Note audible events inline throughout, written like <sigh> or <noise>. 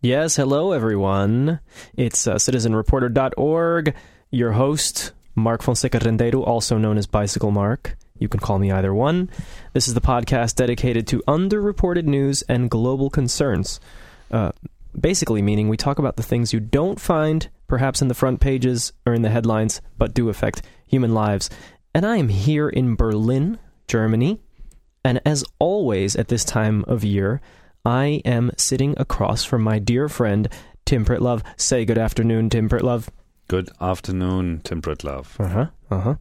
Yes, hello everyone. It's uh, citizenreporter.org. Your host, Mark Fonseca Rendeiro, also known as Bicycle Mark. You can call me either one. This is the podcast dedicated to underreported news and global concerns. Uh, basically, meaning we talk about the things you don't find, perhaps in the front pages or in the headlines, but do affect human lives. And I am here in Berlin, Germany. And as always at this time of year, I am sitting across from my dear friend, Tim Pritlove. Say good afternoon, Tim Pritlove. Good afternoon, Tim Pritlove. Uh huh. Uh huh.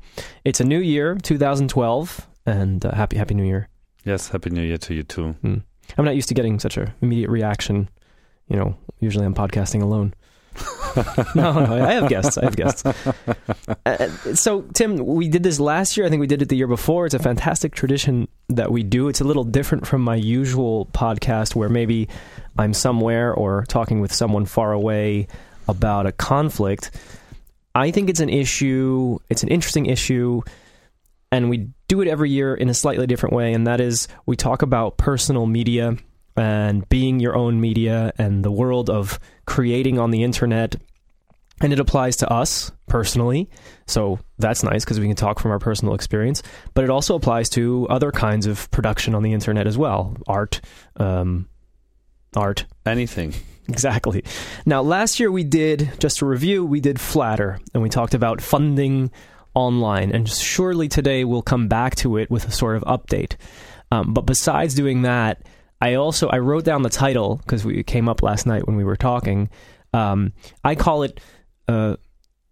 It's a new year, 2012, and uh, happy Happy New Year. Yes, Happy New Year to you too. Mm. I'm not used to getting such a immediate reaction. You know, usually I'm podcasting alone. <laughs> no, no, I have guests. I have guests. Uh, so, Tim, we did this last year. I think we did it the year before. It's a fantastic tradition that we do. It's a little different from my usual podcast where maybe I'm somewhere or talking with someone far away about a conflict. I think it's an issue, it's an interesting issue, and we do it every year in a slightly different way, and that is we talk about personal media and being your own media and the world of creating on the internet. And it applies to us personally. So that's nice because we can talk from our personal experience. But it also applies to other kinds of production on the internet as well art, um, art. Anything. Exactly. Now, last year we did, just a review, we did Flattr and we talked about funding online. And surely today we'll come back to it with a sort of update. Um, but besides doing that, I also I wrote down the title because we came up last night when we were talking. Um, I call it uh,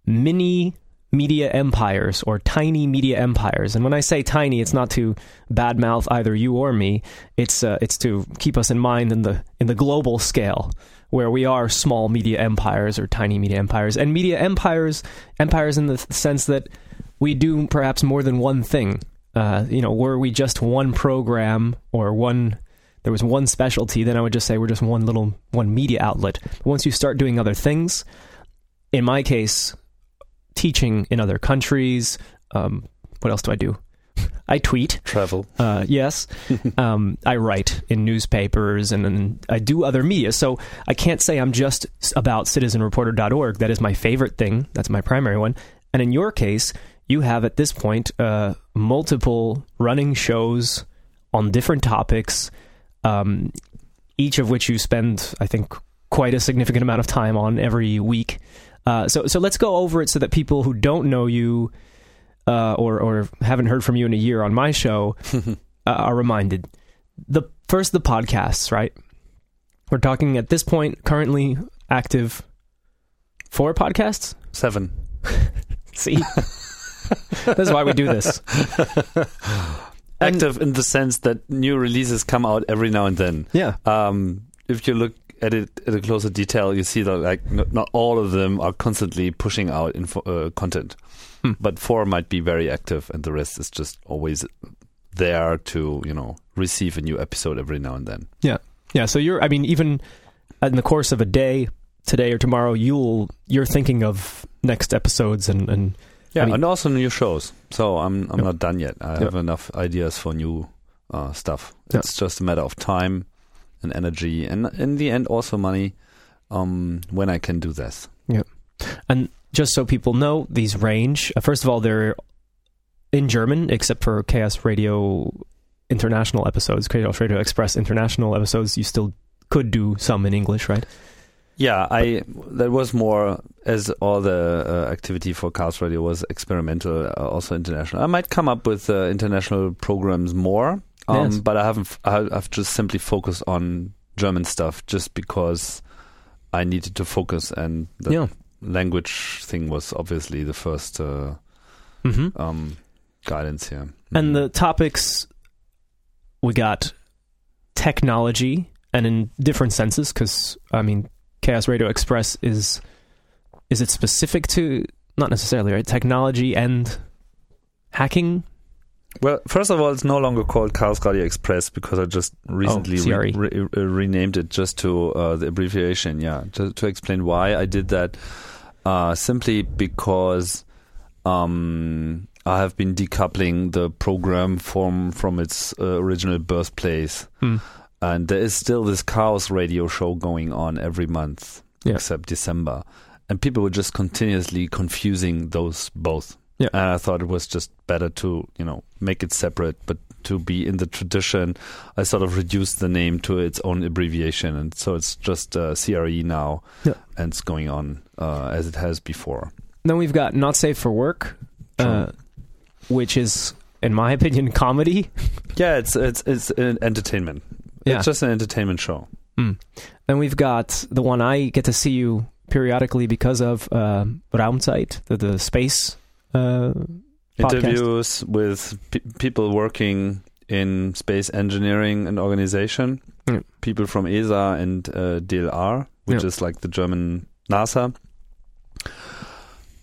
mini media empires or tiny media empires. And when I say tiny, it's not to badmouth either you or me. It's uh, it's to keep us in mind in the in the global scale where we are small media empires or tiny media empires and media empires empires in the sense that we do perhaps more than one thing. Uh, you know, were we just one program or one there was one specialty, then I would just say we're just one little one media outlet. But once you start doing other things, in my case, teaching in other countries. Um, what else do I do? <laughs> I tweet, travel. Uh, yes, <laughs> um, I write in newspapers, and, I do other media. So I can't say I'm just about citizenreporter.org. That is my favorite thing. That's my primary one. And in your case, you have at this point uh, multiple running shows on different topics um, each of which you spend, I think, quite a significant amount of time on every week. Uh, so, so let's go over it so that people who don't know you uh, or or haven't heard from you in a year on my show <laughs> uh, are reminded. The first, the podcasts, right? We're talking at this point currently active four podcasts, seven. <laughs> See, <laughs> that's why we do this. Active in the sense that new releases come out every now and then. Yeah. Um, if you look at it at a closer detail, you see that like not, not all of them are constantly pushing out info, uh, content, hmm. but four might be very active, and the rest is just always there to you know receive a new episode every now and then. Yeah, yeah. So you're, I mean, even in the course of a day, today or tomorrow, you'll you're thinking of next episodes and and yeah, I mean, and also new shows. So I'm I'm not done yet. I have enough ideas for new uh, stuff. It's just a matter of time and energy, and in the end, also money. Um, when I can do this. Yeah, and just so people know, these range. Uh, first of all, they're in German, except for Chaos Radio International episodes, Chaos Radio Express International episodes. You still could do some in English, right? Yeah, I that was more as all the uh, activity for Chaos Radio was experimental, uh, also international. I might come up with uh, international programs more, um, yes. but I haven't. I've just simply focused on German stuff just because I needed to focus, and the yeah. language thing was obviously the first uh, mm-hmm. um, guidance here. Mm-hmm. And the topics we got technology, and in different senses, because I mean Chaos Radio Express is is it specific to not necessarily right technology and hacking? Well, first of all, it's no longer called Chaos Radio Express because I just recently oh, re- re- uh, renamed it just to uh, the abbreviation. Yeah, to, to, explain why I did that. Uh, simply because um, I have been decoupling the program from from its uh, original birthplace. Hmm and there is still this chaos radio show going on every month Yeah. except December, and people were just continuously confusing those both. Yeah. And I thought it was just better to you know make it separate, but to be in the tradition, I sort of reduced the name to its own abbreviation, and so it's just uh, CRE now, Yeah. and it's going on uh, as it has before. Then we've got Not Safe for Work, uh, which is, in my opinion, comedy. <laughs> Yeah, it's it's it's an entertainment. Yeah. It's just an entertainment show. Mm. Then we've got the one I get to see you periodically because of uh, Raumzeit, the, the space. Uh. Interviews with pe- people working in space engineering and organization, Yeah. people from ESA and uh, DLR, which Yeah. is like the German NASA,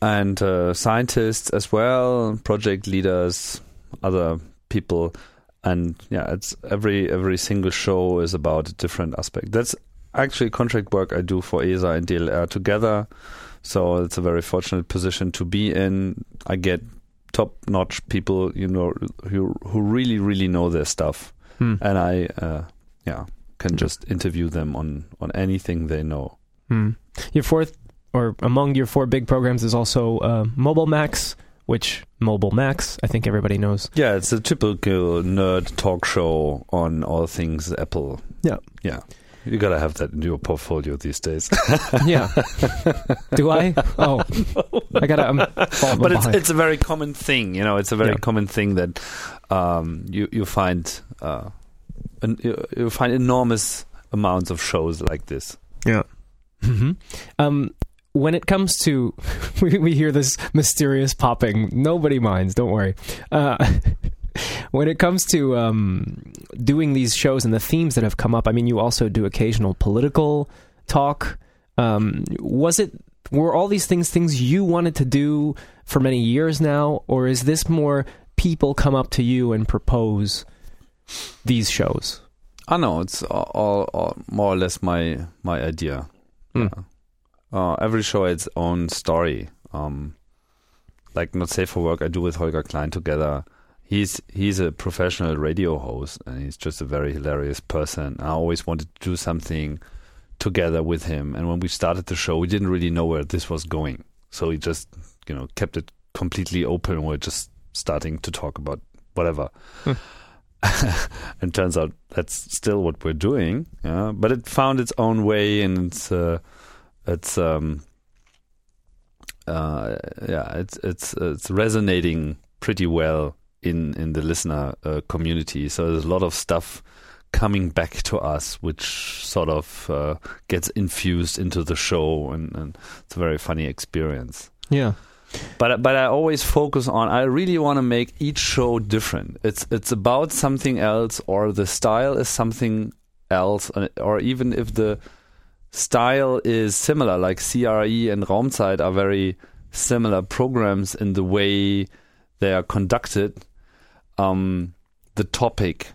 and uh, scientists as well, project leaders, other people, and yeah, it's every every single show is about a different aspect. That's actually contract work I do for ESA and DLR together. So it's a very fortunate position to be in. I get top-notch people, you know, who who really really know their stuff, hmm. and I, uh, yeah, can just interview them on on anything they know. Hmm. Your fourth, or among your four big programs, is also uh, Mobile Macs, which Mobile Macs, I think everybody knows. Yeah, it's a typical nerd talk show on all things Apple. Yeah. yeah. You gotta have that in your portfolio these days. <laughs> <laughs> yeah. Do I? Oh, I gotta. I'm but it's it's a very common thing, you know. It's a very Yeah. common thing that um, you you find uh, an, you, you find enormous amounts of shows like this. Yeah. hmm Um, when it comes to, <laughs> we, we hear this mysterious popping. Nobody minds. Don't worry. Uh, <laughs> when it comes to um, doing these shows and the themes that have come up, I mean, you also do occasional political talk. Um, was it? Were all these things things you wanted to do for many years now, or is this more people come up to you and propose these shows? I know it's all, all, all more or less my my idea. Mm. Yeah. Uh, every show has its own story. Um, like not safe for work, I do with Holger Klein together. He's he's a professional radio host, and he's just a very hilarious person. I always wanted to do something together with him. And when we started the show, we didn't really know where this was going, so we just you know kept it completely open. We're just starting to talk about whatever. Hmm. <laughs> and turns out that's still what we're doing. Yeah, but it found its own way, and it's uh, it's um, uh, yeah, it's it's it's resonating pretty well in in the listener uh, community. So there's a lot of stuff coming back to us, which sort of uh, gets infused into the show, and, and it's a very funny experience. Yeah. But but I always focus on. I really want to make each show different. It's it's about something else, or the style is something else, or- or even if the style is similar, like CRE and Raumzeit are very similar programs in the way they are conducted. Um, the topic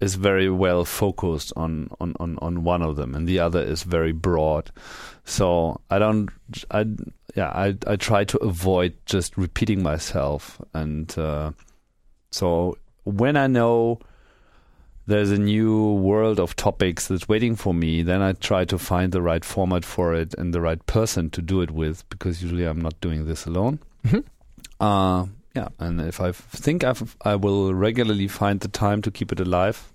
is very well focused on, on, on, on one of them, and the other is very broad. So I don't, I yeah, I I try to avoid just repeating myself, and uh, so when I know there's a new world of topics that's waiting for me, then I try to find the right format for it and the right person to do it with, because usually I'm not doing this alone. Mhm. Uh, yeah, and if I think I've, I will regularly find the time to keep it alive,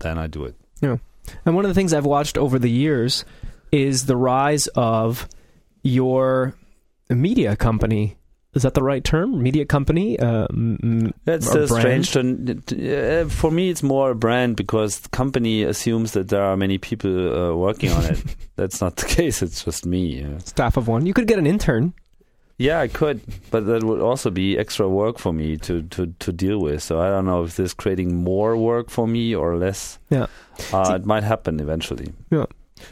then I do it. Yeah. And one of the things I've watched over the years is the rise of your media company. Is that the right term? Media company? Uh, m- That's still strange. To- uh, for me, it's more a brand because the company assumes that there are many people uh, working on it. <laughs> That's not the case. It's just me. Yeah. staff of one. You could get an intern. Yeah, I could, but that would also be extra work for me to, to, to deal with. So I don't know if this is creating more work for me or less. Yeah. uh, See- it might happen eventually, Yeah.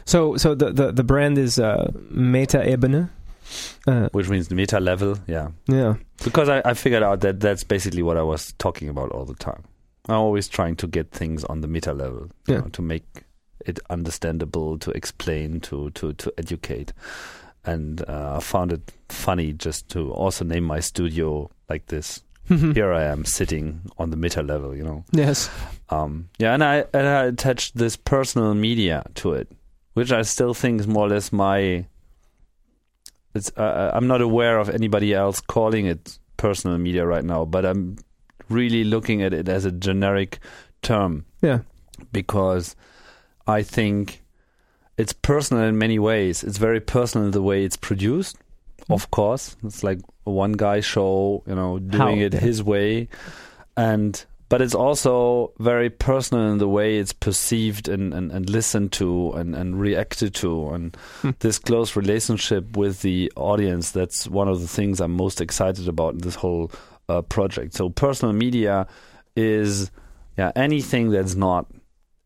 So, so the the, the brand is uh, Meta Ebene. Uh, which means the meta level. Yeah, yeah. because I, I figured out that that's basically what I was talking about all the time. I'm always trying to get things on the meta level, you Yeah. know, to make it understandable, to explain, to to to educate. And uh, I found it funny just to also name my studio like this <laughs> here I am sitting on the meta level, you know. Yes. Um, yeah, and I and I attached this personal media to it, which I still think is more or less my. It's uh, uh, I'm not aware of anybody else calling it personal media right now, but I'm really looking at it as a generic term. Yeah. Because I think it's personal in many ways. It's very personal the way it's produced. Mm. Of course, it's like a one guy show, you know, doing How? it his way, and but it's also very personal in the way it's perceived and, and, and listened to and, and reacted to. And hmm. this close relationship with the audience that's one of the things i'm most excited about in this whole uh, project. So personal media is yeah anything that's not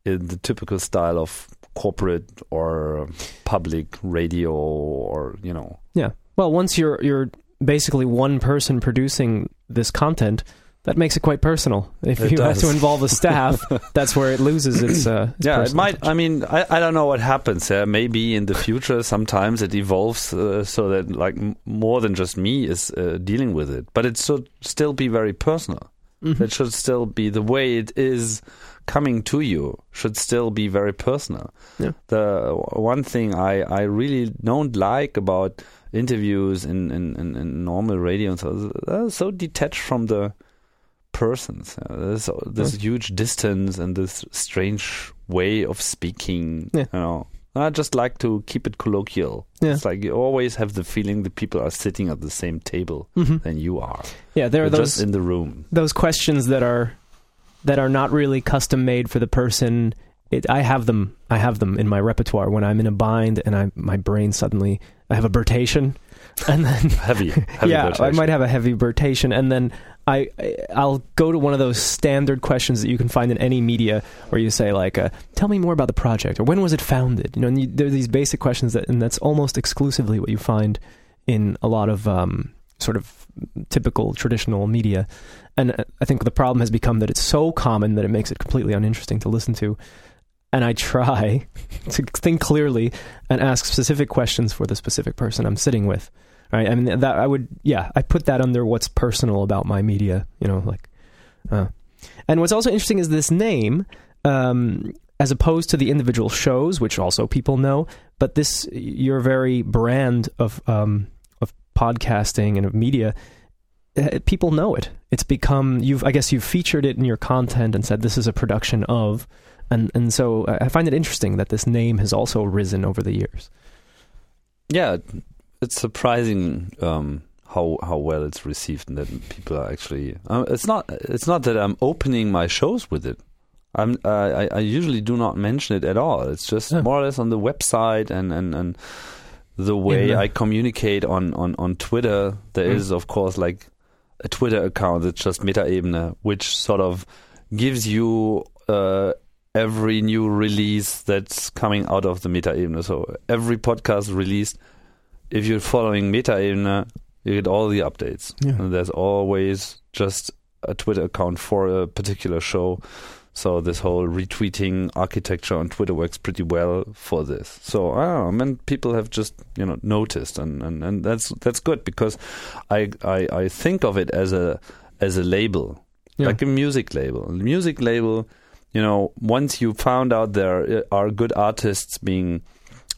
in the typical style of corporate or public radio or you know. Yeah. Well once you're you're basically one person producing this content that makes it quite personal. If it you does. have to involve the staff, <laughs> that's where it loses its. Uh, its yeah, it might. Touch. I mean, I, I don't know what happens. Uh, maybe in the future, sometimes it evolves uh, so that like m- more than just me is uh, dealing with it, but it should still be very personal. Mm-hmm. It should still be the way it is coming to you should still be very personal. Yeah. The one thing I I really don't like about interviews in in, in, in normal radio and so so detached from the persons. Uh, there's this mm. huge distance and this strange way of speaking. Yeah. You know, I just like to keep it colloquial. Yeah. It's like you always have the feeling that people are sitting at the same table mm-hmm. than you are. Yeah, there are You're those just in the room. Those questions that are that are not really custom made for the person. It, I have them. I have them in my repertoire when I'm in a bind and I my brain suddenly I have a burtation and then heavy, heavy <laughs> yeah, I might have a heavy burtation, and then I I'll go to one of those standard questions that you can find in any media where you say like, uh, "Tell me more about the project," or "When was it founded?" You know, and you, there are these basic questions that, and that's almost exclusively what you find in a lot of um, sort of typical traditional media. And uh, I think the problem has become that it's so common that it makes it completely uninteresting to listen to. And I try <laughs> to think clearly and ask specific questions for the specific person I'm sitting with right? I mean, that I would, yeah, I put that under what's personal about my media, you know, like, uh. and what's also interesting is this name, um, as opposed to the individual shows, which also people know, but this your very brand of um, of podcasting and of media, uh, people know it. It's become you've, I guess, you've featured it in your content and said this is a production of, and and so I find it interesting that this name has also risen over the years. Yeah, it's surprising um, how how well it's received and that people are actually. Um, it's not it's not that I'm opening my shows with it. I'm uh, I, I usually do not mention it at all. It's just yeah. more or less on the website and and and the way I communicate on on on Twitter. There mm. is of course like a Twitter account that's just Metaebene, which sort of gives you. Uh, every new release that's coming out of the Metaebene. So every podcast released if you're following Meta, Metaebene, you get all the updates. Yeah. And there's always just a Twitter account for a particular show. So this whole retweeting architecture on Twitter works pretty well for this. So I don't know, I mean, people have just you know noticed, and, and, and that's that's good because I, I I think of it as a as a label, yeah. like a music label. A music label, you know, once you found out there are good artists being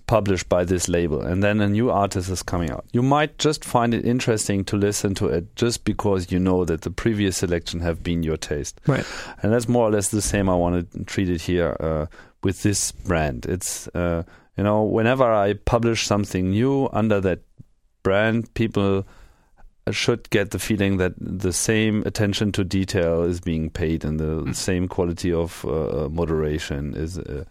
published by this label and then a new artist is coming out. You might just find it interesting to listen to it just because you know that the previous selection have been your taste. Right. And that's more or less the same i want to treat it here uh, with this brand. It's uh, you know whenever i publish something new under that brand people should get the feeling that the same attention to detail is being paid and the mm. same quality of uh, moderation is uh,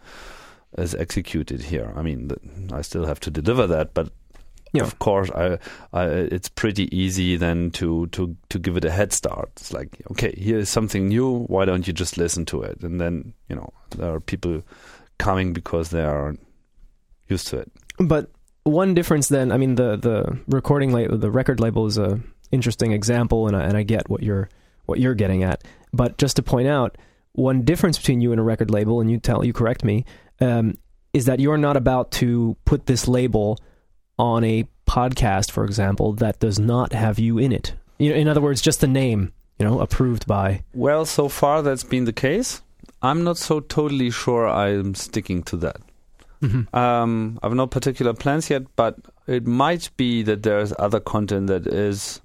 is executed here. I mean, I still have to deliver that, but yeah. of course, I, I, it's pretty easy then to, to, to give it a head start. It's like, okay, here is something new. Why don't you just listen to it? And then, you know, there are people coming because they are used to it. But one difference then, I mean, the, the recording label, the record label is a interesting example, and I, and I get what you're, what you're getting at. But just to point out, one difference between you and a record label, and you tell, you correct me, um, is that you're not about to put this label on a podcast, for example, that does not have you in it. You know, in other words, just the name. you know, approved by. Well, so far that's been the case. I'm not so totally sure I'm sticking to that. Mm-hmm. Um, I have no particular plans yet, but it might be that there's other content that is,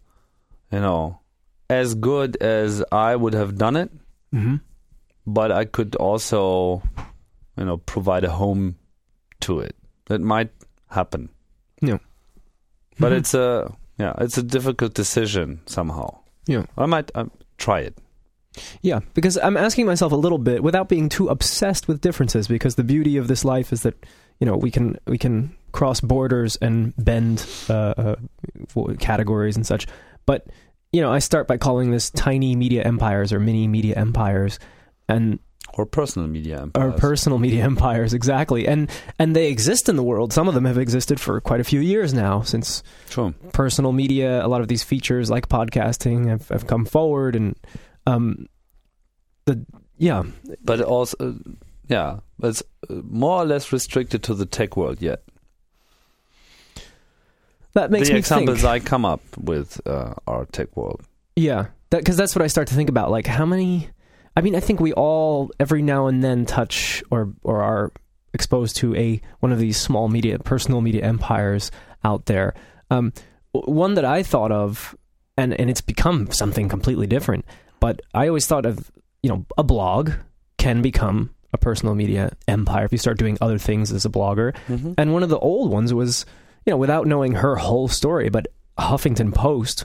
you know, as good as I would have done it. Mm-hmm. But I could also, you know, provide a home to it. That might happen. Yeah. But mm-hmm. it's a yeah, it's a difficult decision somehow. Yeah. I might um, try it. Yeah, because I'm asking myself a little bit without being too obsessed with differences because the beauty of this life is that you know we can we can cross borders and bend uh, uh, categories and such. But you know, I start by calling this tiny media empires or mini media empires, and or personal media empires. or personal media empires exactly and and they exist in the world some of them have existed for quite a few years now since True. personal media a lot of these features like podcasting have, have come forward and um the yeah but also uh, yeah it's uh, more or less restricted to the tech world yet that makes the me examples think. I come up with uh, are tech world. Yeah, because that, that's what I start to think about. Like, how many? I mean, I think we all every now and then touch or or are exposed to a one of these small media, personal media empires out there. Um, one that I thought of, and and it's become something completely different. But I always thought of you know a blog can become a personal media empire if you start doing other things as a blogger. Mm-hmm. And one of the old ones was you know, without knowing her whole story, but Huffington Post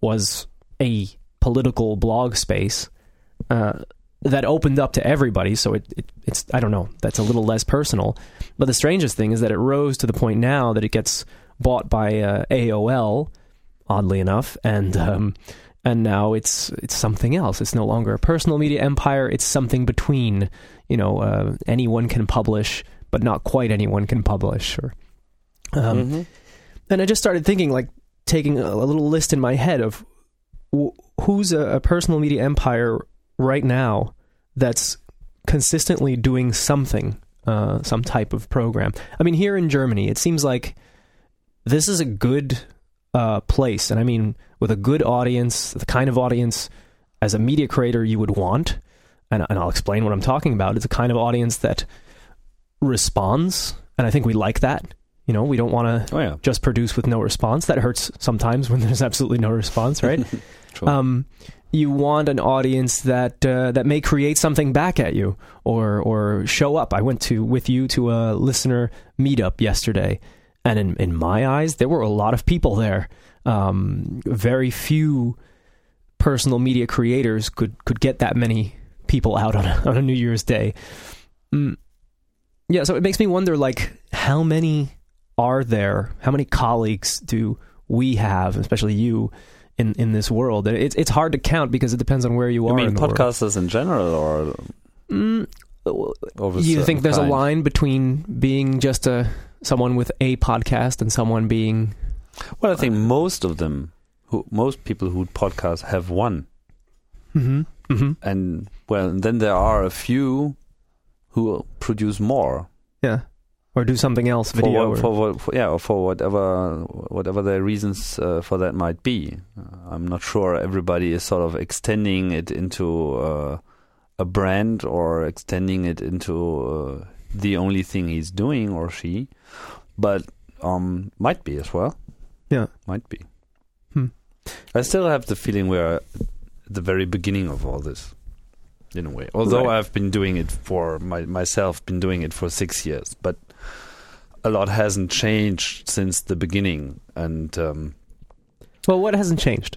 was a political blog space uh, that opened up to everybody. So it, it, it's I don't know that's a little less personal. But the strangest thing is that it rose to the point now that it gets bought by uh, AOL, oddly enough, and um, and now it's it's something else. It's no longer a personal media empire. It's something between. You know, uh, anyone can publish, but not quite anyone can publish, or um, mm-hmm. And I just started thinking, like, taking a, a little list in my head of wh- who's a, a personal media empire right now that's consistently doing something, uh, some type of program. I mean, here in Germany, it seems like this is a good uh, place, and I mean, with a good audience, the kind of audience as a media creator you would want. And, and I'll explain what I'm talking about. It's a kind of audience that responds, and I think we like that. You know, we don't want to oh, yeah. just produce with no response. That hurts sometimes when there's absolutely no response, right? <laughs> um, you want an audience that uh, that may create something back at you or or show up. I went to with you to a listener meetup yesterday, and in in my eyes, there were a lot of people there. Um, very few personal media creators could could get that many people out on a, <laughs> on a New Year's Day. Mm. Yeah, so it makes me wonder, like, how many are there? How many colleagues do we have, especially you, in in this world? It's it's hard to count because it depends on where you, you are. mean in podcasters in general, or mm, you think there's kind? a line between being just a someone with a podcast and someone being? Well, I think uh, most of them, who most people who podcast have one. Mm-hmm. Mm-hmm. And well, then there are a few who produce more. Yeah or do something else video for, for, for, yeah for whatever whatever the reasons uh, for that might be. Uh, i'm not sure everybody is sort of extending it into uh, a brand or extending it into uh, the only thing he's doing or she but um might be as well. Yeah. Might be. Hmm. i still have the feeling we're at the very beginning of all this in a way although right. i've been doing it for my, myself been doing it for six years but a lot hasn't changed since the beginning. And um, well, what hasn't changed?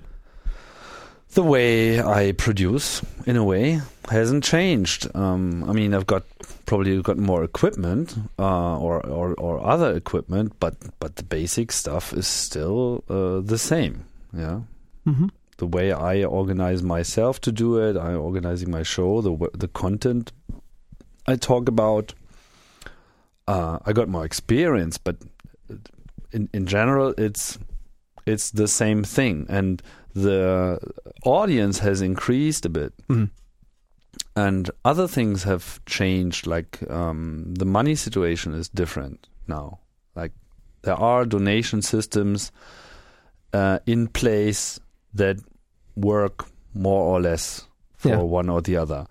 The way I produce, in a way, hasn't changed. Um, I mean, I've got probably got more equipment uh, or, or, or other equipment, but but the basic stuff is still uh, the same. Yeah. Mm-hmm. The way I organize myself to do it, I'm organizing my show, the the content I talk about uh, I got more experience, but in in general, it's it's the same thing, and the audience has increased a bit, mm. and other things have changed. Like um, the money situation is different now. Like there are donation systems uh, in place that work more or less for Yeah. one or the other.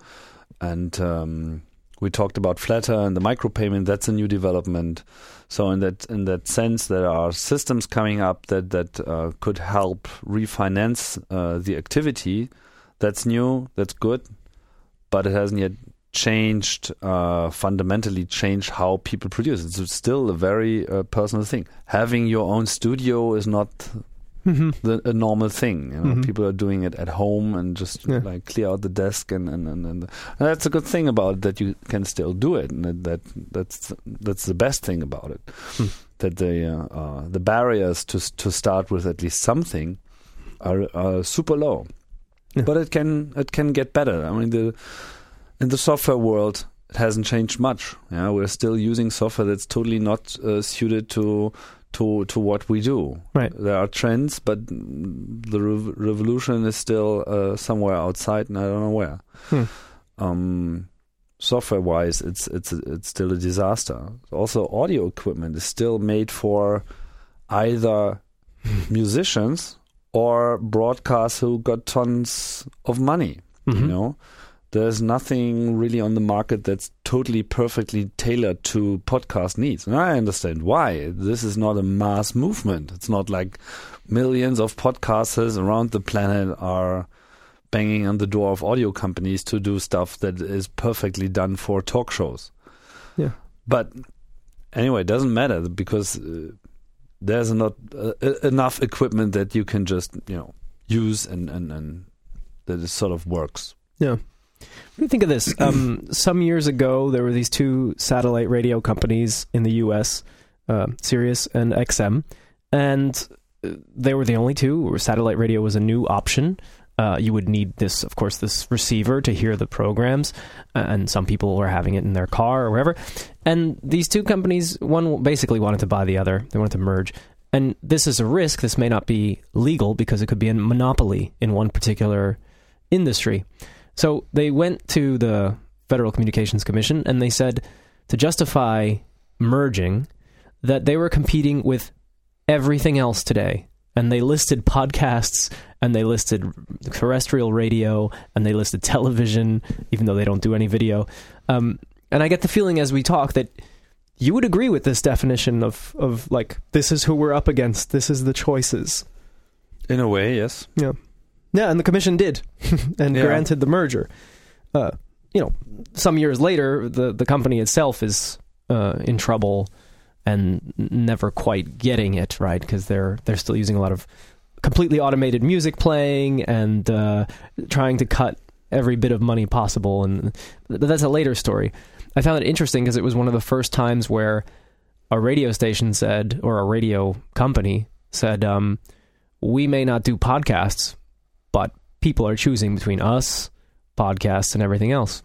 And um, we talked about Flattr and the micropayment. That's a new development. So in that in that sense, there are systems coming up that that uh, could help refinance uh, the activity. That's new. That's good, but it hasn't yet changed uh, fundamentally changed how people produce. It's still a very uh, personal thing. Having your own studio is not hmm the, a normal thing. You know, Mhm. people are doing it at home and just Yeah. like clear out the desk, and and, and, and and that's a good thing about it that you can still do it, and that, that that's that's the best thing about it. Hmm. That the uh, uh, the barriers to to start with at least something are, are super low, Yeah. but it can it can get better. I mean the in the software world. It hasn't changed much. Yeah, we're still using software that's totally not uh, suited to to to what we do. Right. There are trends, but the rev- revolution is still uh, somewhere outside, and I don't know where. Hmm. Um, software-wise, it's it's it's still a disaster. Also, audio equipment is still made for either musicians or broadcasters who got tons of money. Mhm. You know, there's nothing really on the market that's totally perfectly tailored to podcast needs. And I understand why. This is not a mass movement. It's not like millions of podcasters around the planet are banging on the door of audio companies to do stuff that is perfectly done for talk shows. Yeah. But anyway, it doesn't matter because uh, there's not uh, enough equipment that you can just, you know, use and, and, and that it sort of works. What do you think of this? Um, <clears throat> some years ago, there were these two satellite radio companies in the U.S., uh, Sirius and XM, and uh, they were the only two. Where satellite radio was a new option. Uh, you would need this, of course, this receiver to hear the programs, and some people were having it in their car or wherever. And these two companies, one basically wanted to buy the other; they wanted to merge. And this is a risk. This may not be legal because it could be a monopoly in one particular industry. So they went to the Federal Communications Commission and they said to justify merging that they were competing with everything else today. And they listed podcasts and they listed terrestrial radio and they listed television, even though they don't do any video. Um, and I get the feeling as we talk that you would agree with this definition of, of like, this is who we're up against, this is the choices. In a way, yes. Yeah, and the commission did, <laughs> and Yeah. granted the merger. Uh, you know, some years later, the the company itself is uh, in trouble and never quite getting it right because they're they're still using a lot of completely automated music playing and uh, trying to cut every bit of money possible. And but that's a later story. I found it interesting because it was one of the first times where a radio station said, or a radio company said, um, "We may not do podcasts." But people are choosing between us, podcasts, and everything else.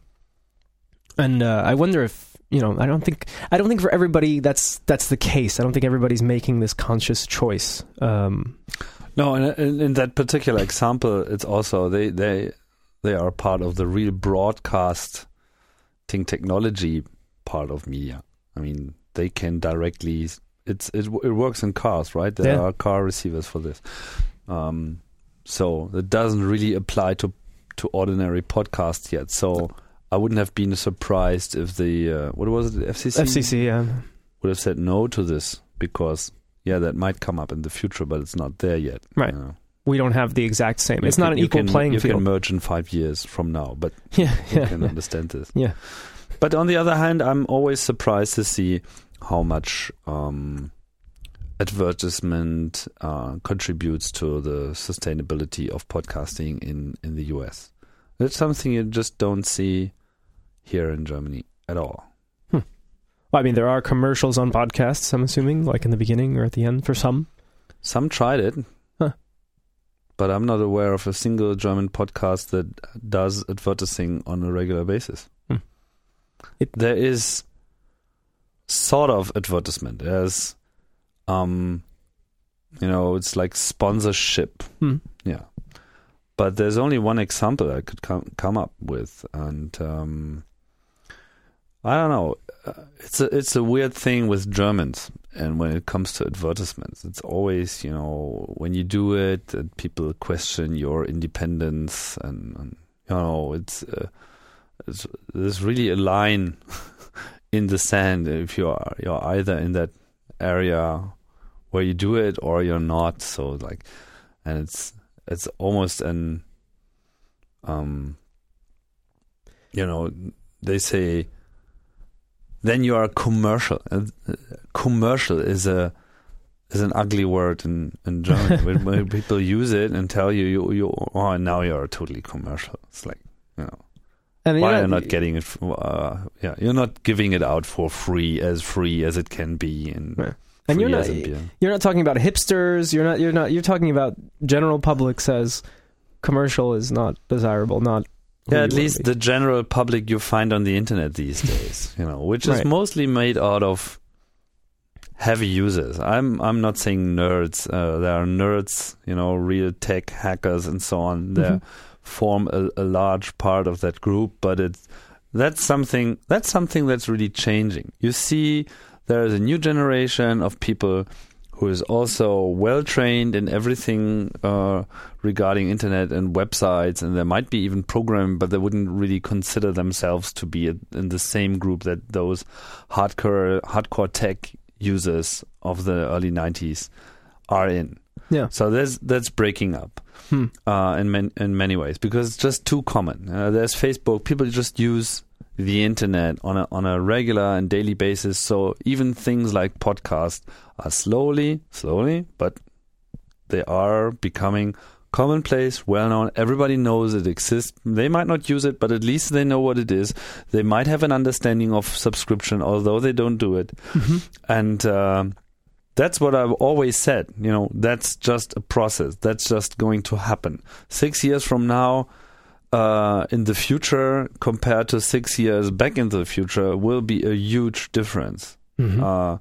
And uh, I wonder if you know. I don't think. I don't think for everybody that's that's the case. I don't think everybody's making this conscious choice. Um, No, and in, in that particular example, it's also they they they are part of the real broadcasting technology part of media. I mean, they can directly. It's it it works in cars, right? There Yeah. are car receivers for this. Um, so it doesn't really apply to to ordinary podcasts yet. So I wouldn't have been surprised if the uh, what was it, FCC? FCC, yeah, would have said no to this because yeah, that might come up in the future, but it's not there yet. Right. You know. we don't have the exact same. You It's not an equal can- playing you field. can merge in five years from now, but <laughs> yeah, you yeah, can yeah. understand this. Yeah. But on the other hand, I'm always surprised to see how much um, advertisement uh, contributes to the sustainability of podcasting in, in the US. It's something you just don't see here in Germany at all. Well, I mean, there are commercials on podcasts. I'm assuming, like in the beginning or at the end for some. Some tried it, Huh. but I'm not aware of a single German podcast that does advertising on a regular basis. Hmm. It- there is sort of advertisement. There's, um, you know, it's like sponsorship. Hmm. Yeah, but there's only one example I could come come up with, and um, I don't know. Uh, It's a it's a weird thing with Germans. and when it comes to advertisements, it's always you know when you do it, people question your independence, and, and you know it's, uh, it's there's really a line <laughs> in the sand if you're you're either in that area where you do it or you're not. So like, and it's it's almost an um you know they say then you are commercial. And uh, commercial is a is an ugly word in in German. <laughs> when, when, people use it and tell you you you oh now you're totally commercial. It's like you know. And why you're not, not getting it? Uh, yeah, you're not giving it out for free, as free as it can be, and yeah. And you're not you're not talking about hipsters. You're not you're not you're talking about general public says commercial is not desirable, not yeah, at least the general public you find on the internet these <laughs> days, you know, which is right. mostly made out of heavy users. I'm I'm not saying nerds. Uh, there are nerds, you know, real tech hackers and so on. They mm-hmm. form a, a, large part of that group, but it's that's something that's something that's really changing. You see, there is a new generation of people who is also well trained in everything uh, regarding internet and websites, and there might be even programming, but they wouldn't really consider themselves to be in the same group that those hardcore hardcore tech users of the early '90s are in. Yeah. So there's that's breaking up hmm. uh, in man, in many ways because it's just too common. Uh, there's Facebook. People just use the internet on a on a regular and daily basis. So even things like podcasts are slowly, slowly, but they are becoming commonplace, well known. Everybody knows it exists. They might not use it, but at least they know what it is. They might have an understanding of subscription, although they don't do it. Mm-hmm. And uh, that's what I've always said. You know, that's just a process. That's just going to happen. Six years from now, uh, in the future compared to six years back in the future will be a huge difference. Mm-hmm. Uh,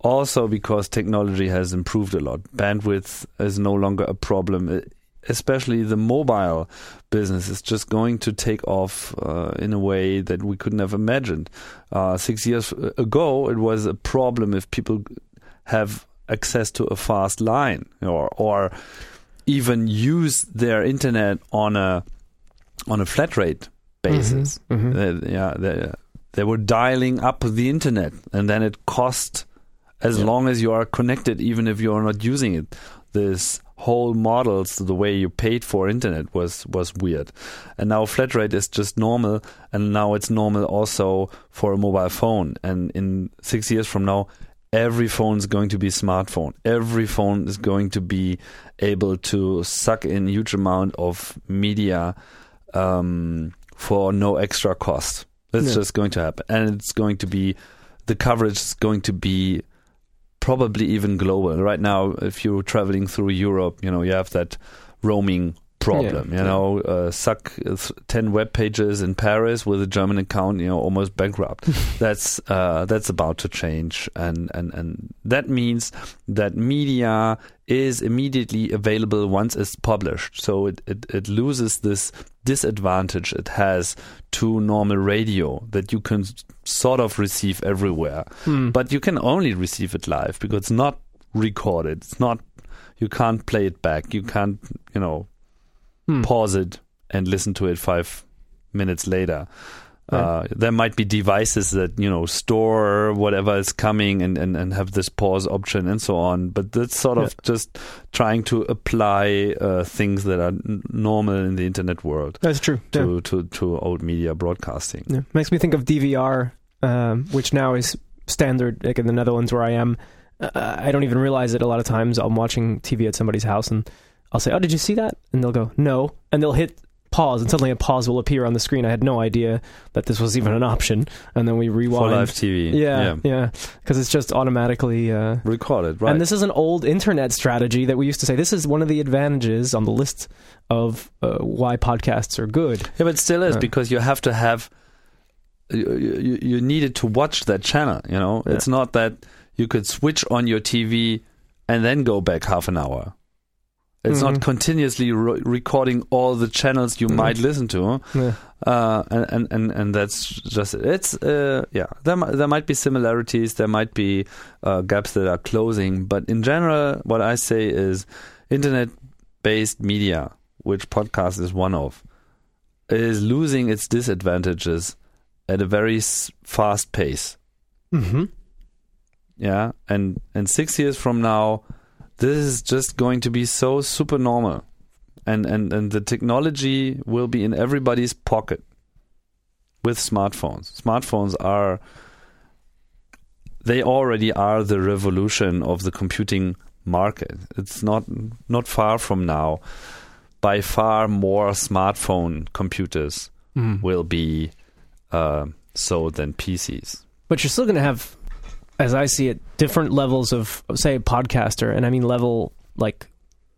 also, because technology has improved a lot, bandwidth is no longer a problem. Especially the mobile business is just going to take off uh, in a way that we couldn't have imagined. Uh, six years ago, it was a problem if people have access to a fast line or or even use their internet on a on a flat rate basis. Mm-hmm, mm-hmm. They, yeah, they, they were dialing up the internet, and then it cost as yeah. long as you are connected, even if you are not using it. This whole models, the way you paid for internet was was weird, and now flat rate is just normal, and now it's normal also for a mobile phone. And in six years from now, every phone is going to be a smartphone. Every phone is going to be able to suck in huge amount of media um, for no extra cost. That's yeah. just going to happen, and it's going to be the coverage is going to be probably even global. Right now, if you're traveling through Europe, you know you have that roaming problem. Yeah, you know, uh, suck ten web pages in Paris with a German account, you know, almost bankrupt. <laughs> that's uh, that's about to change, and and and that means that media is immediately available once it's published. So it, it, it loses this disadvantage it has to normal radio that you can sort of receive everywhere, hmm. but you can only receive it live because it's not recorded. It's not. You can't play it back. You can't, you know, hmm. pause it and listen to it five minutes later. Uh, there might be devices that you know store whatever is coming and, and, and have this pause option and so on. But that's sort of yeah. just trying to apply uh, things that are n- normal in the internet world. That's true. To yeah. to, to old media broadcasting. Yeah. Makes me think of DVR, um, which now is standard. Like in the Netherlands where I am, uh, I don't even realize it. A lot of times I'm watching TV at somebody's house and I'll say, "Oh, did you see that?" And they'll go, "No," and they'll hit pause, and suddenly a pause will appear on the screen. I had no idea that this was even an option, and then we rewind. For live TV, yeah, yeah, because yeah. it's just automatically uh, recorded. Right, and this is an old internet strategy that we used to say. This is one of the advantages on the list of uh, why podcasts are good. Yeah, but still is uh, because you have to have. You, you, you needed to watch that channel. You know, yeah. it's not that you could switch on your TV and then go back half an hour It's Mhm. not continuously re- recording all the channels you Mm. might listen to, Yeah. uh, and, and and that's just it. it's uh, yeah. There there might be similarities, there might be uh, gaps that are closing, but in general, what I say is internet-based media, which podcast is one of, is losing its disadvantages at a very s- fast pace. Mm-hmm. Yeah, and and six years from now, this is just going to be so super normal, and and and the technology will be in everybody's pocket with smartphones. Smartphones are they already are the revolution of the computing market. It's not not far from now. By far more smartphone computers Mm. will be uh, sold than PCs. But you're still going to have, as I see it, different levels of, say, a podcaster, and I mean level like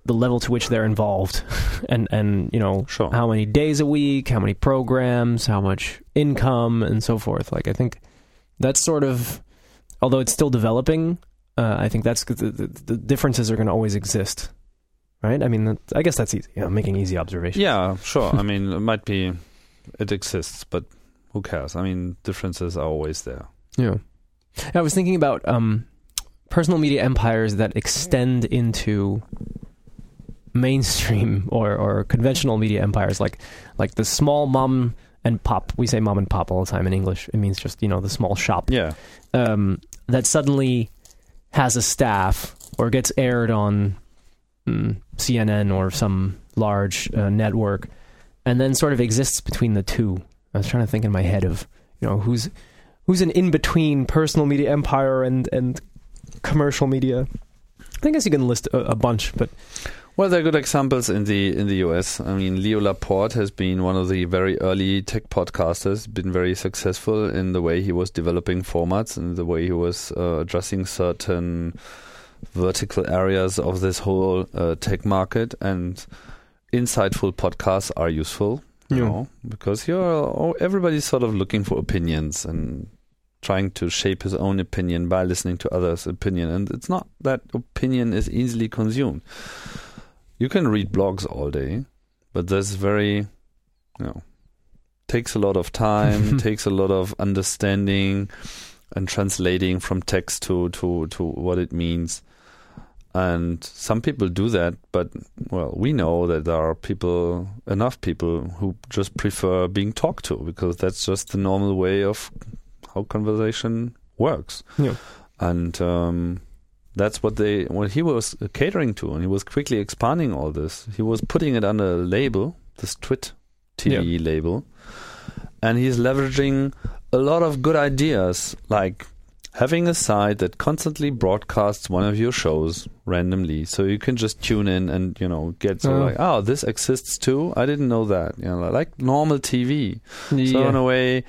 the level to which they're involved, <laughs> and and you know Sure. how many days a week, how many programs, how much income, and so forth. Like I think that's sort of, although it's still developing, uh, I think that's the, the, the differences are going to always exist, right? I mean, that, I guess that's easy. You know, making easy observations. Yeah, <laughs> sure. I mean, it might be, it exists, but who cares? I mean, differences are always there. Yeah. I was thinking about um, personal media empires that extend into mainstream <laughs> or, or conventional media empires, like like the small mom and pop. We say mom and pop all the time in English. It means just you know the small shop Yeah, um, that suddenly has a staff or gets aired on mm, CNN or some large uh, network, and then sort of exists between the two. I was trying to think in my head of you know who's who's an in between personal media empire and and commercial media. I guess you can list a, a bunch, but Well, there are good examples in the in the US. I mean, Leo Laporte has been one of the very early tech podcasters. Been very successful in the way he was developing formats and the way he was uh, addressing certain vertical areas of this whole uh, tech market. And insightful podcasts are useful, you Yeah. know, because you're everybody's sort of looking for opinions and trying to shape his own opinion by listening to others' opinion. And it's not that opinion is easily consumed you can read blogs all day, but there's very, you know, takes a lot of time, <laughs> takes a lot of understanding and translating from text to to to what it means. And some people do that, but well, we know that there are people, enough people who just prefer being talked to because that's just the normal way of how conversation works. Yeah. And um, that's what they what he was catering to, and he was quickly expanding all this. He was putting it under a label, this Twit TV label, and he's leveraging a lot of good ideas, like having a site that constantly broadcasts one of your shows randomly, so you can just tune in and you know get so Oh. like, oh, this exists too. I didn't know that. You know, like normal TV. So in a way,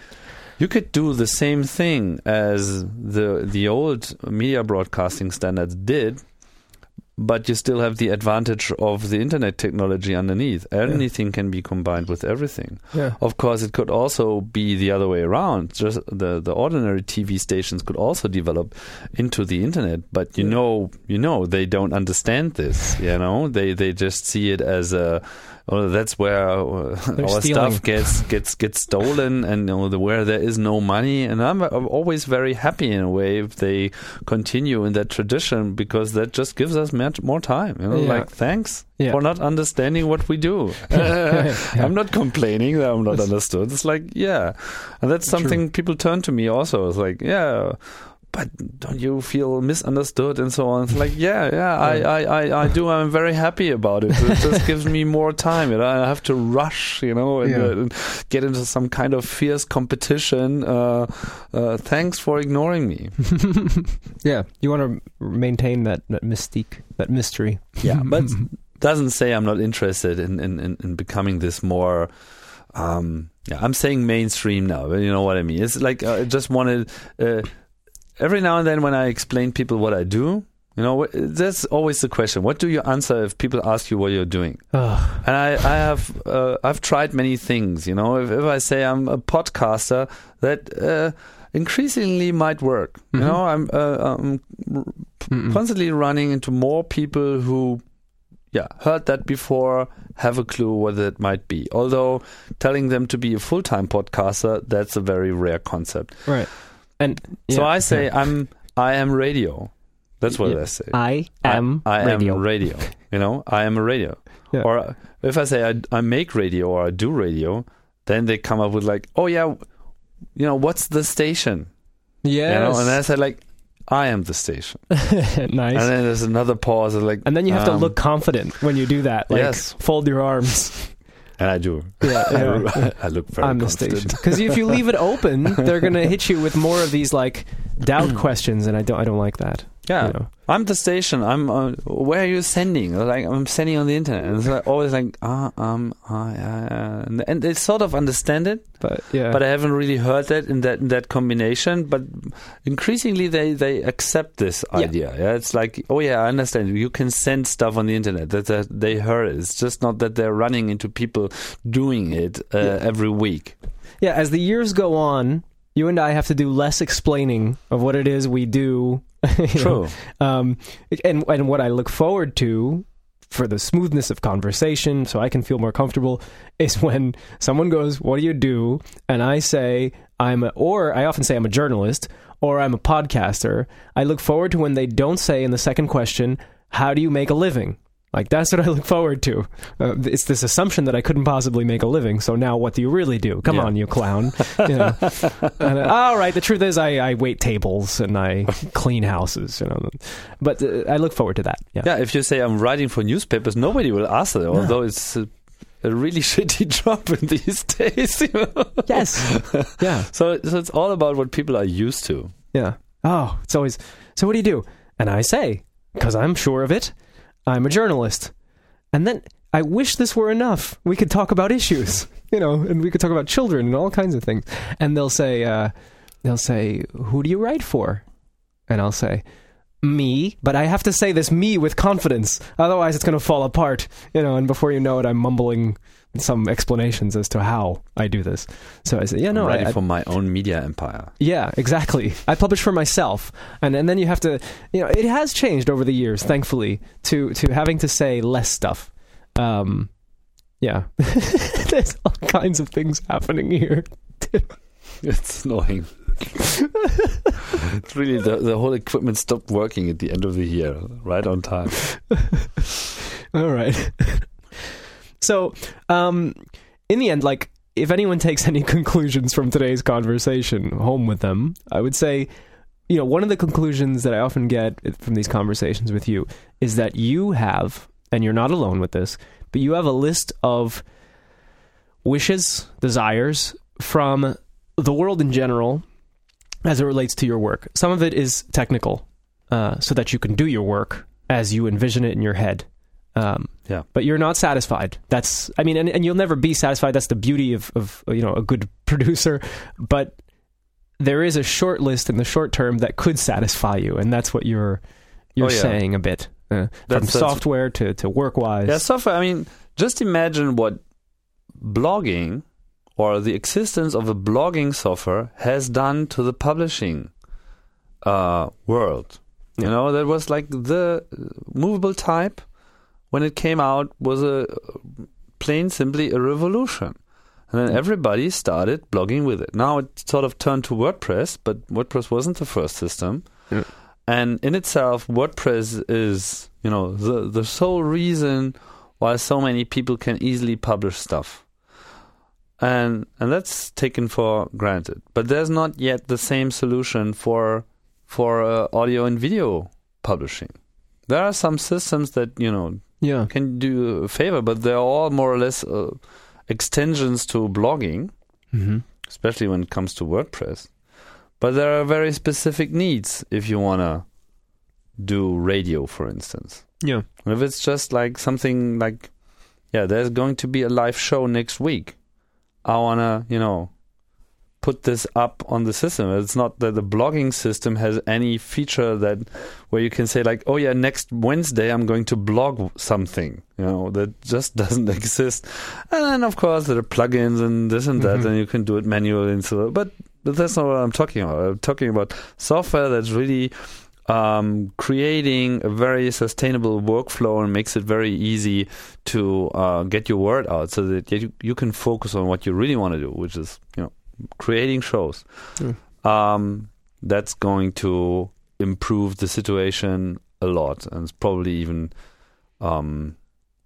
you could do the same thing as the the old media broadcasting standards did, but you still have the advantage of the internet technology underneath. Anything can be combined with everything. yeah. Of course, it could also be the other way around. Just the the ordinary TV stations could also develop into the internet, but you Yeah. know, you know, they don't understand this. You know, they they just see it as a. Oh, that's where uh, our stealing. stuff gets gets gets stolen, and you know, the, where there is no money. And I'm, I'm always very happy in a way if they continue in that tradition because that just gives us much more time. You know, Yeah. like thanks Yeah. for not understanding what we do. Yeah. <laughs> <laughs> I'm not complaining that I'm not understood. It's like, yeah. And that's True. something people turn to me also. It's like, yeah, but don't you feel misunderstood and so on? It's like, yeah, yeah, I. I, I, I do. I'm very happy about it. It just gives me more time. You know, I have to rush, you know, and, Yeah. uh, and get into some kind of fierce competition. Uh, uh, thanks for ignoring me. <laughs> yeah. You want to maintain that, that mystique, that mystery. Yeah, but <laughs> doesn't say I'm not interested in, in, in, in becoming this more. Um, yeah, I'm saying mainstream now. but You know what I mean? It's like uh, I just wanted. Every now and then, when I explain people what I do, you know, that's always the question. What do you answer if people ask you what you're doing? Ugh. And I, I have, uh, I've tried many things. You know, if, if I say I'm a podcaster, that uh, increasingly might work. You Mhm. know, I'm, uh, I'm Mm-mm. constantly running into more people who yeah, heard that before, have a clue what it might be. Although telling them to be a full time podcaster, that's a very rare concept. Right. And so I say yeah. I'm I am radio. That's what Yeah. I say. I am I, I radio. am radio. You know, I am a radio. <laughs> Yeah. Or if I say I, I make radio or I do radio, then they come up with like, oh yeah, you know, what's the station? Yes. You know, and then I said like, I am the station. <laughs> nice. And then there's another pause. Like, And then you have to um, look confident when you do that. Like, Yes. fold your arms. And I do. Yeah, <laughs> yeah. I look very I'm the station. Because if you leave it open, they're gonna hit you with more of these like doubt <clears throat> questions, and I don't. I don't like that. Yeah, you know. I'm the station. I'm. Uh, where are you sending? Like I'm sending on the internet, and it's like always like ah um ah yeah, yeah. And, and they sort of understand it, But yeah. but I haven't really heard that in that in that combination. But increasingly, they they accept this Yeah. idea. Yeah, it's like oh yeah, I understand. You can send stuff on the internet. That, that they heard it. It's just not that they're running into people doing it uh, every week. yeah. As the years go on, you and I have to do less explaining of what it is we do. <laughs> know. True. Um, and and what I look forward to for the smoothness of conversation, so I can feel more comfortable, <laughs> is when someone goes, "What do you do?" and I say, "I'm," a, or I often say, "I'm a journalist," or "I'm a podcaster." I look forward to when they don't say in the second question, "How do you make a living?" Like that's what I look forward to. Uh, it's this assumption that I couldn't possibly make a living. So now, what do you really do? Come Yeah. on, you clown! You know. <laughs> and, uh, all right. The truth is, I, I wait tables and I <laughs> clean houses. You know, but uh, I look forward to that. Yeah. Yeah, if you say I'm writing for newspapers, nobody will ask that. Although it's a, a really <laughs> shitty job in these days. You know? Yes. Yeah. So, so it's all about what people are used to. Yeah. Oh, it's always. So what do you do? And I say, because I'm sure of it, I'm a journalist. And then I wish this were enough. We could talk about issues, <laughs> you know, and we could talk about children and all kinds of things. And they'll say, uh, they'll say, who do you write for? And I'll say, me. But I have to say this me with confidence. Otherwise, it's going to fall apart, you know. And before you know it, I'm mumbling some explanations as to how I do this. So I say, yeah, no, I'm I, I, for my own media empire. yeah, exactly. I publish for myself, and and then you have to, you know, it has changed over the years, thankfully, to to having to say less stuff. Um, yeah, <laughs> there's all kinds of things happening here. <laughs> It's annoying. It's really the, the whole equipment stopped working at the end of the year, right on time. <laughs> All right. so, um, in the end, like, if anyone takes any <laughs> conclusions from today's conversation home with them, I would say, you know, one of the conclusions that I often get from these conversations with you is that you have, and you're not alone with this, but you have a list of wishes, desires from the world in general as it relates to your work. Some of it is technical, uh, so that you can do your work as you envision it in your head. Um, Yeah. but you're not satisfied. That's, I mean, and, and you'll never be satisfied. That's the beauty of, of, you know, a good <laughs> producer. But there is a short list in the short term that could satisfy you, and that's what you're you're Oh, yeah. saying a bit. Uh, from software to, to work wise. Yeah, software. I mean, just imagine what blogging or the existence of a blogging software has done to the publishing uh, world. You know, that was like the movable type when it came out was a plain simply a revolution. And then everybody started blogging with it. Now it sort of turned to WordPress, but WordPress wasn't the first system. Yeah. And in itself, WordPress is, you know, the the sole reason why so many people can easily publish stuff. And and that's taken for granted. But there's not yet the same solution for for uh, audio and video publishing. There are some systems that, you know, yeah. can do a favor, but they're all more or less uh, extensions to blogging, Mm-hmm. especially when it comes to WordPress. But there are very specific needs if you want to do radio, for instance. Yeah. If it's just like something like, yeah, there's going to be a live show next week. I want to, you know, put this up on the system. It's not that the blogging system has any feature that where you can say like, oh yeah, next Wednesday I'm going to blog something. You know, that just <laughs> doesn't exist. And then of course there are plugins and this and that, Mhm. and you can do it manually and so. But but that's not what I'm talking about. I'm talking about software that's really um, creating a very sustainable workflow and makes it very easy to uh, get your word out so that you, you can focus on what you really want to do, which is you know creating shows. Mm. Um, that's going to improve the situation a lot, and it's probably even um,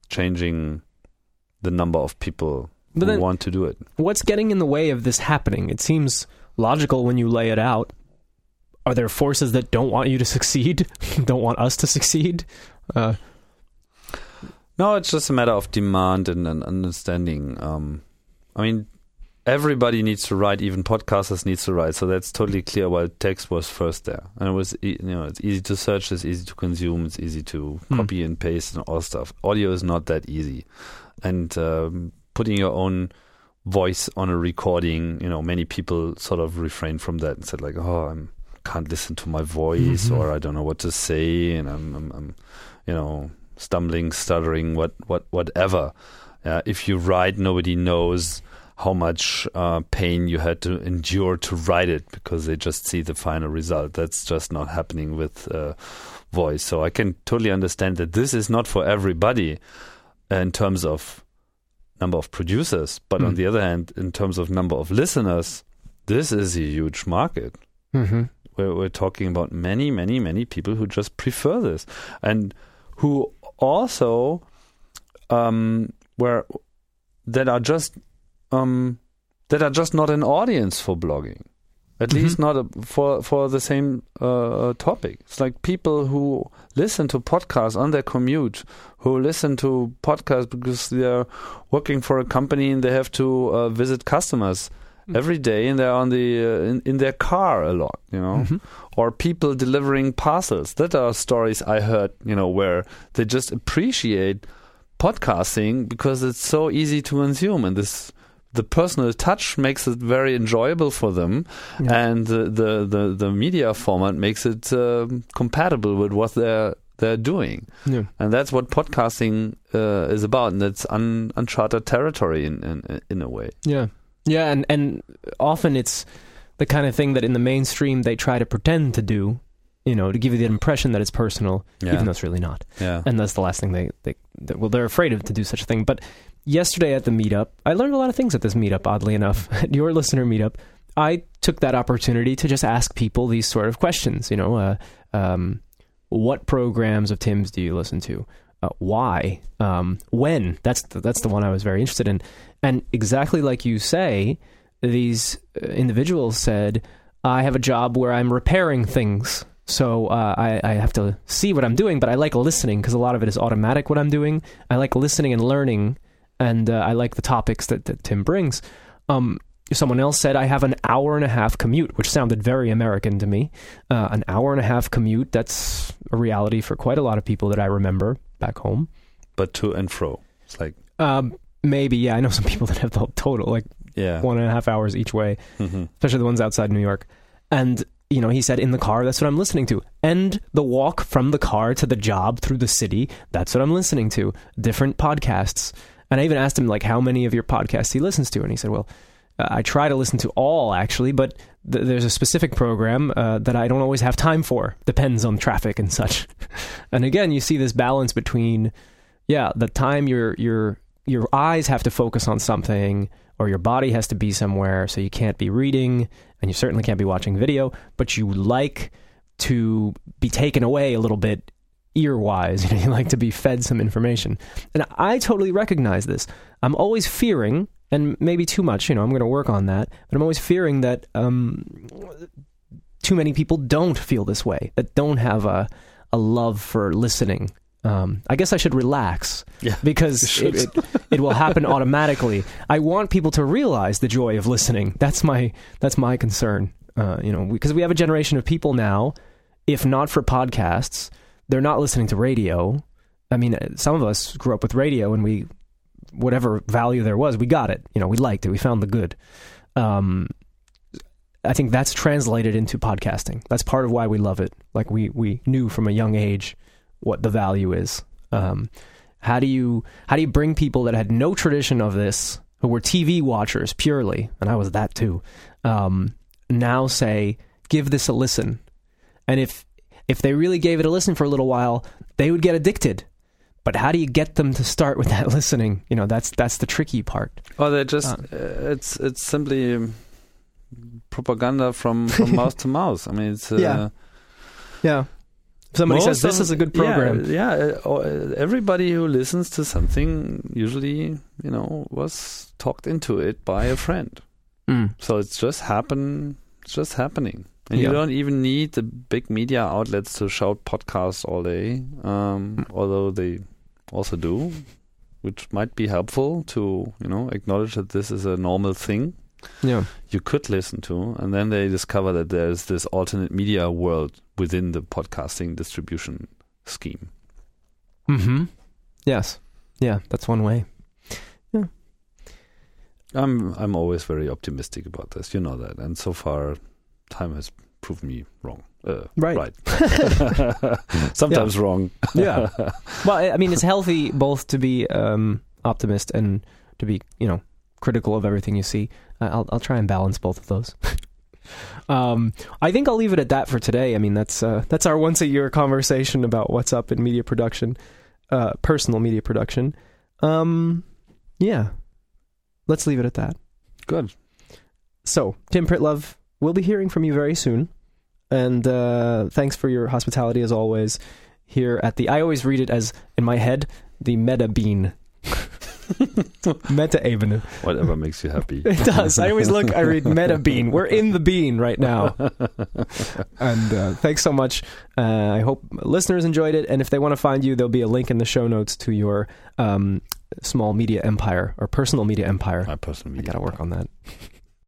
changing the number of people but who want to do it. What's getting in the way of this happening? It seems logical when you lay it out. Are there forces that don't want you to succeed? <laughs> don't want us to succeed? Uh, no, it's just a matter of demand and, and understanding. Um, I mean, everybody needs to write, even podcasters needs to write. So that's totally clear why text was first there, and it was you know it's easy to search, it's easy to consume, it's easy to mm. copy and paste and all stuff. Audio is not that easy, and um, putting your own voice on a recording, you know, many people sort of refrain from that and said like, oh, I can't listen to my voice, mm-hmm. or I don't know what to say, and I'm, I'm, I'm you know, stumbling, stuttering, what, what, whatever. Uh, if you write, nobody knows how much uh, pain you had to endure to write it because they just see the final result. That's just not happening with uh, voice. So I can totally understand that this is not for everybody in terms of number of producers, but mm. on the other hand, in terms of number of listeners, this is a huge market. Mm-hmm. We're, we're talking about many, many, many people who just prefer this and who also um, were that are just um, that are just not an audience for blogging. At mm-hmm. least not a, for for the same uh, topic. It's like people who listen to podcasts on their commute, who listen to podcasts because they're working for a company and they have to uh, visit customers. Every day, and they're on the uh, in, in their car a lot, you know. Mm-hmm. Or people delivering parcels. That are stories I heard, you know, where they just appreciate podcasting because it's so easy to consume, and this the personal touch makes it very enjoyable for them, yeah. and the, the, the the media format makes it uh, compatible with what they're they're doing. Yeah. And that's what podcasting uh, is about, and it's un, uncharted territory in, in in a way. Yeah, yeah, and and often it's the kind of thing that in the mainstream they try to pretend to do. You know, to give you the impression that it's personal, yeah. even though it's really not. Yeah. And that's the last thing they, they, they well, they're afraid of to do such a thing. But yesterday at the meetup, I learned a lot of things at this meetup, oddly enough, <laughs> at your listener meetup. I took that opportunity to just ask people these sort of questions. You know, uh, um, what programs of Tim's do you listen to? Uh, why? Um, when? That's the, that's the one I was very interested in. And exactly like you say, these uh, individuals said, "I have a job where I'm repairing things." So uh, I, I, have to see what I'm doing, but I like listening because a lot of it is automatic. What I'm doing, I like listening and learning and uh, I like the topics that, that Tim brings. Um, someone else said I have an hour and a half commute, which sounded very American to me. Uh, an hour and a half commute, that's a reality for quite a lot of people that I remember back home. But to and fro, it's like. Um, maybe, yeah. I know some people that have the total, like yeah. one and a half hours each way, mm-hmm. especially the ones outside New York. And you know, he said in the car, that's what I'm listening to. And the walk from the car to the job through the city, that's what I'm listening to. Different podcasts. And I even asked him like how many of your podcasts he listens to, and he said, "Well, uh, I try to listen to all actually, but th- there's a specific program uh, that I don't always have time for. Depends on traffic and such." <laughs> and again, you see this balance between, yeah, the time your your your eyes have to focus on something, or your body has to be somewhere, so you can't be reading, and you certainly can't be watching video, but you like to be taken away a little bit ear wise. <laughs> You know, you like to be fed some information. And I totally recognize this. I'm always fearing, and maybe too much, you know, I'm going to work on that, but I'm always fearing that um, too many people don't feel this way, that don't have a, a love for listening. Um, I guess I should relax yeah, <laughs> because it, it, it, will happen <laughs> automatically. I want people to realize the joy of listening. That's my that's my concern. Uh, you know, because we have a generation of people now, if not for podcasts, they're not listening to radio. I mean, some of us grew up with radio and we, whatever value there was, we got it. You know, we liked it. We found the good. Um, I think that's translated into podcasting. That's part of why we love it. Like we we knew from a young age what the value is. Um, how do you how do you bring people that had no tradition of this, who were TV watchers purely, and I was that too, um, now say give this a listen, and if if they really gave it a listen for a little while, they would get addicted. But how do you get them to start with that <laughs> listening? You know, that's that's the tricky part. Well, they just uh, it's it's simply propaganda from, from <laughs> mouth to mouth. I mean, it's uh, yeah, yeah. Somebody says this is a good program. Yeah, yeah. Uh, everybody who listens to something usually, you know, was talked into it by a friend. Mm. So it's just happen. It's just happening. And yeah. you don't even need the big media outlets to shout podcasts all day, um, mm. although they also do, which might be helpful to you know acknowledge that this is a normal thing. Yeah, you could listen to, and then they discover that there's this alternate media world within the podcasting distribution scheme. Hmm. Yes. Yeah, that's one way. Yeah. I'm I'm always very optimistic about this. You know that, and so far time has proved me wrong. Uh, right. Right. <laughs> <laughs> Sometimes yeah. wrong. yeah. <laughs> Well, I mean, it's healthy both to be um, optimist and to be, you know, critical of everything you see. I'll I'll try and balance both of those. Um, I think I'll leave it at that for today. I mean, that's uh, that's our once a year conversation about what's up in media production, uh, personal media production. Um, yeah, let's leave it at that. Good. So, Tim Pritlove, we'll be hearing from you very soon. And uh, thanks for your hospitality as always here at the. I always read it as, in my head, the Meta Bean. <laughs> Meta Ebene. Whatever makes you happy. <laughs> It does. I always look, I read Meta Bean. We're in the bean right now. <laughs> and uh, thanks so much. Uh, I hope listeners enjoyed it. And if they want to find you, there'll be a link in the show notes to your um, small media empire or personal media empire. My personal media. I got to work on that.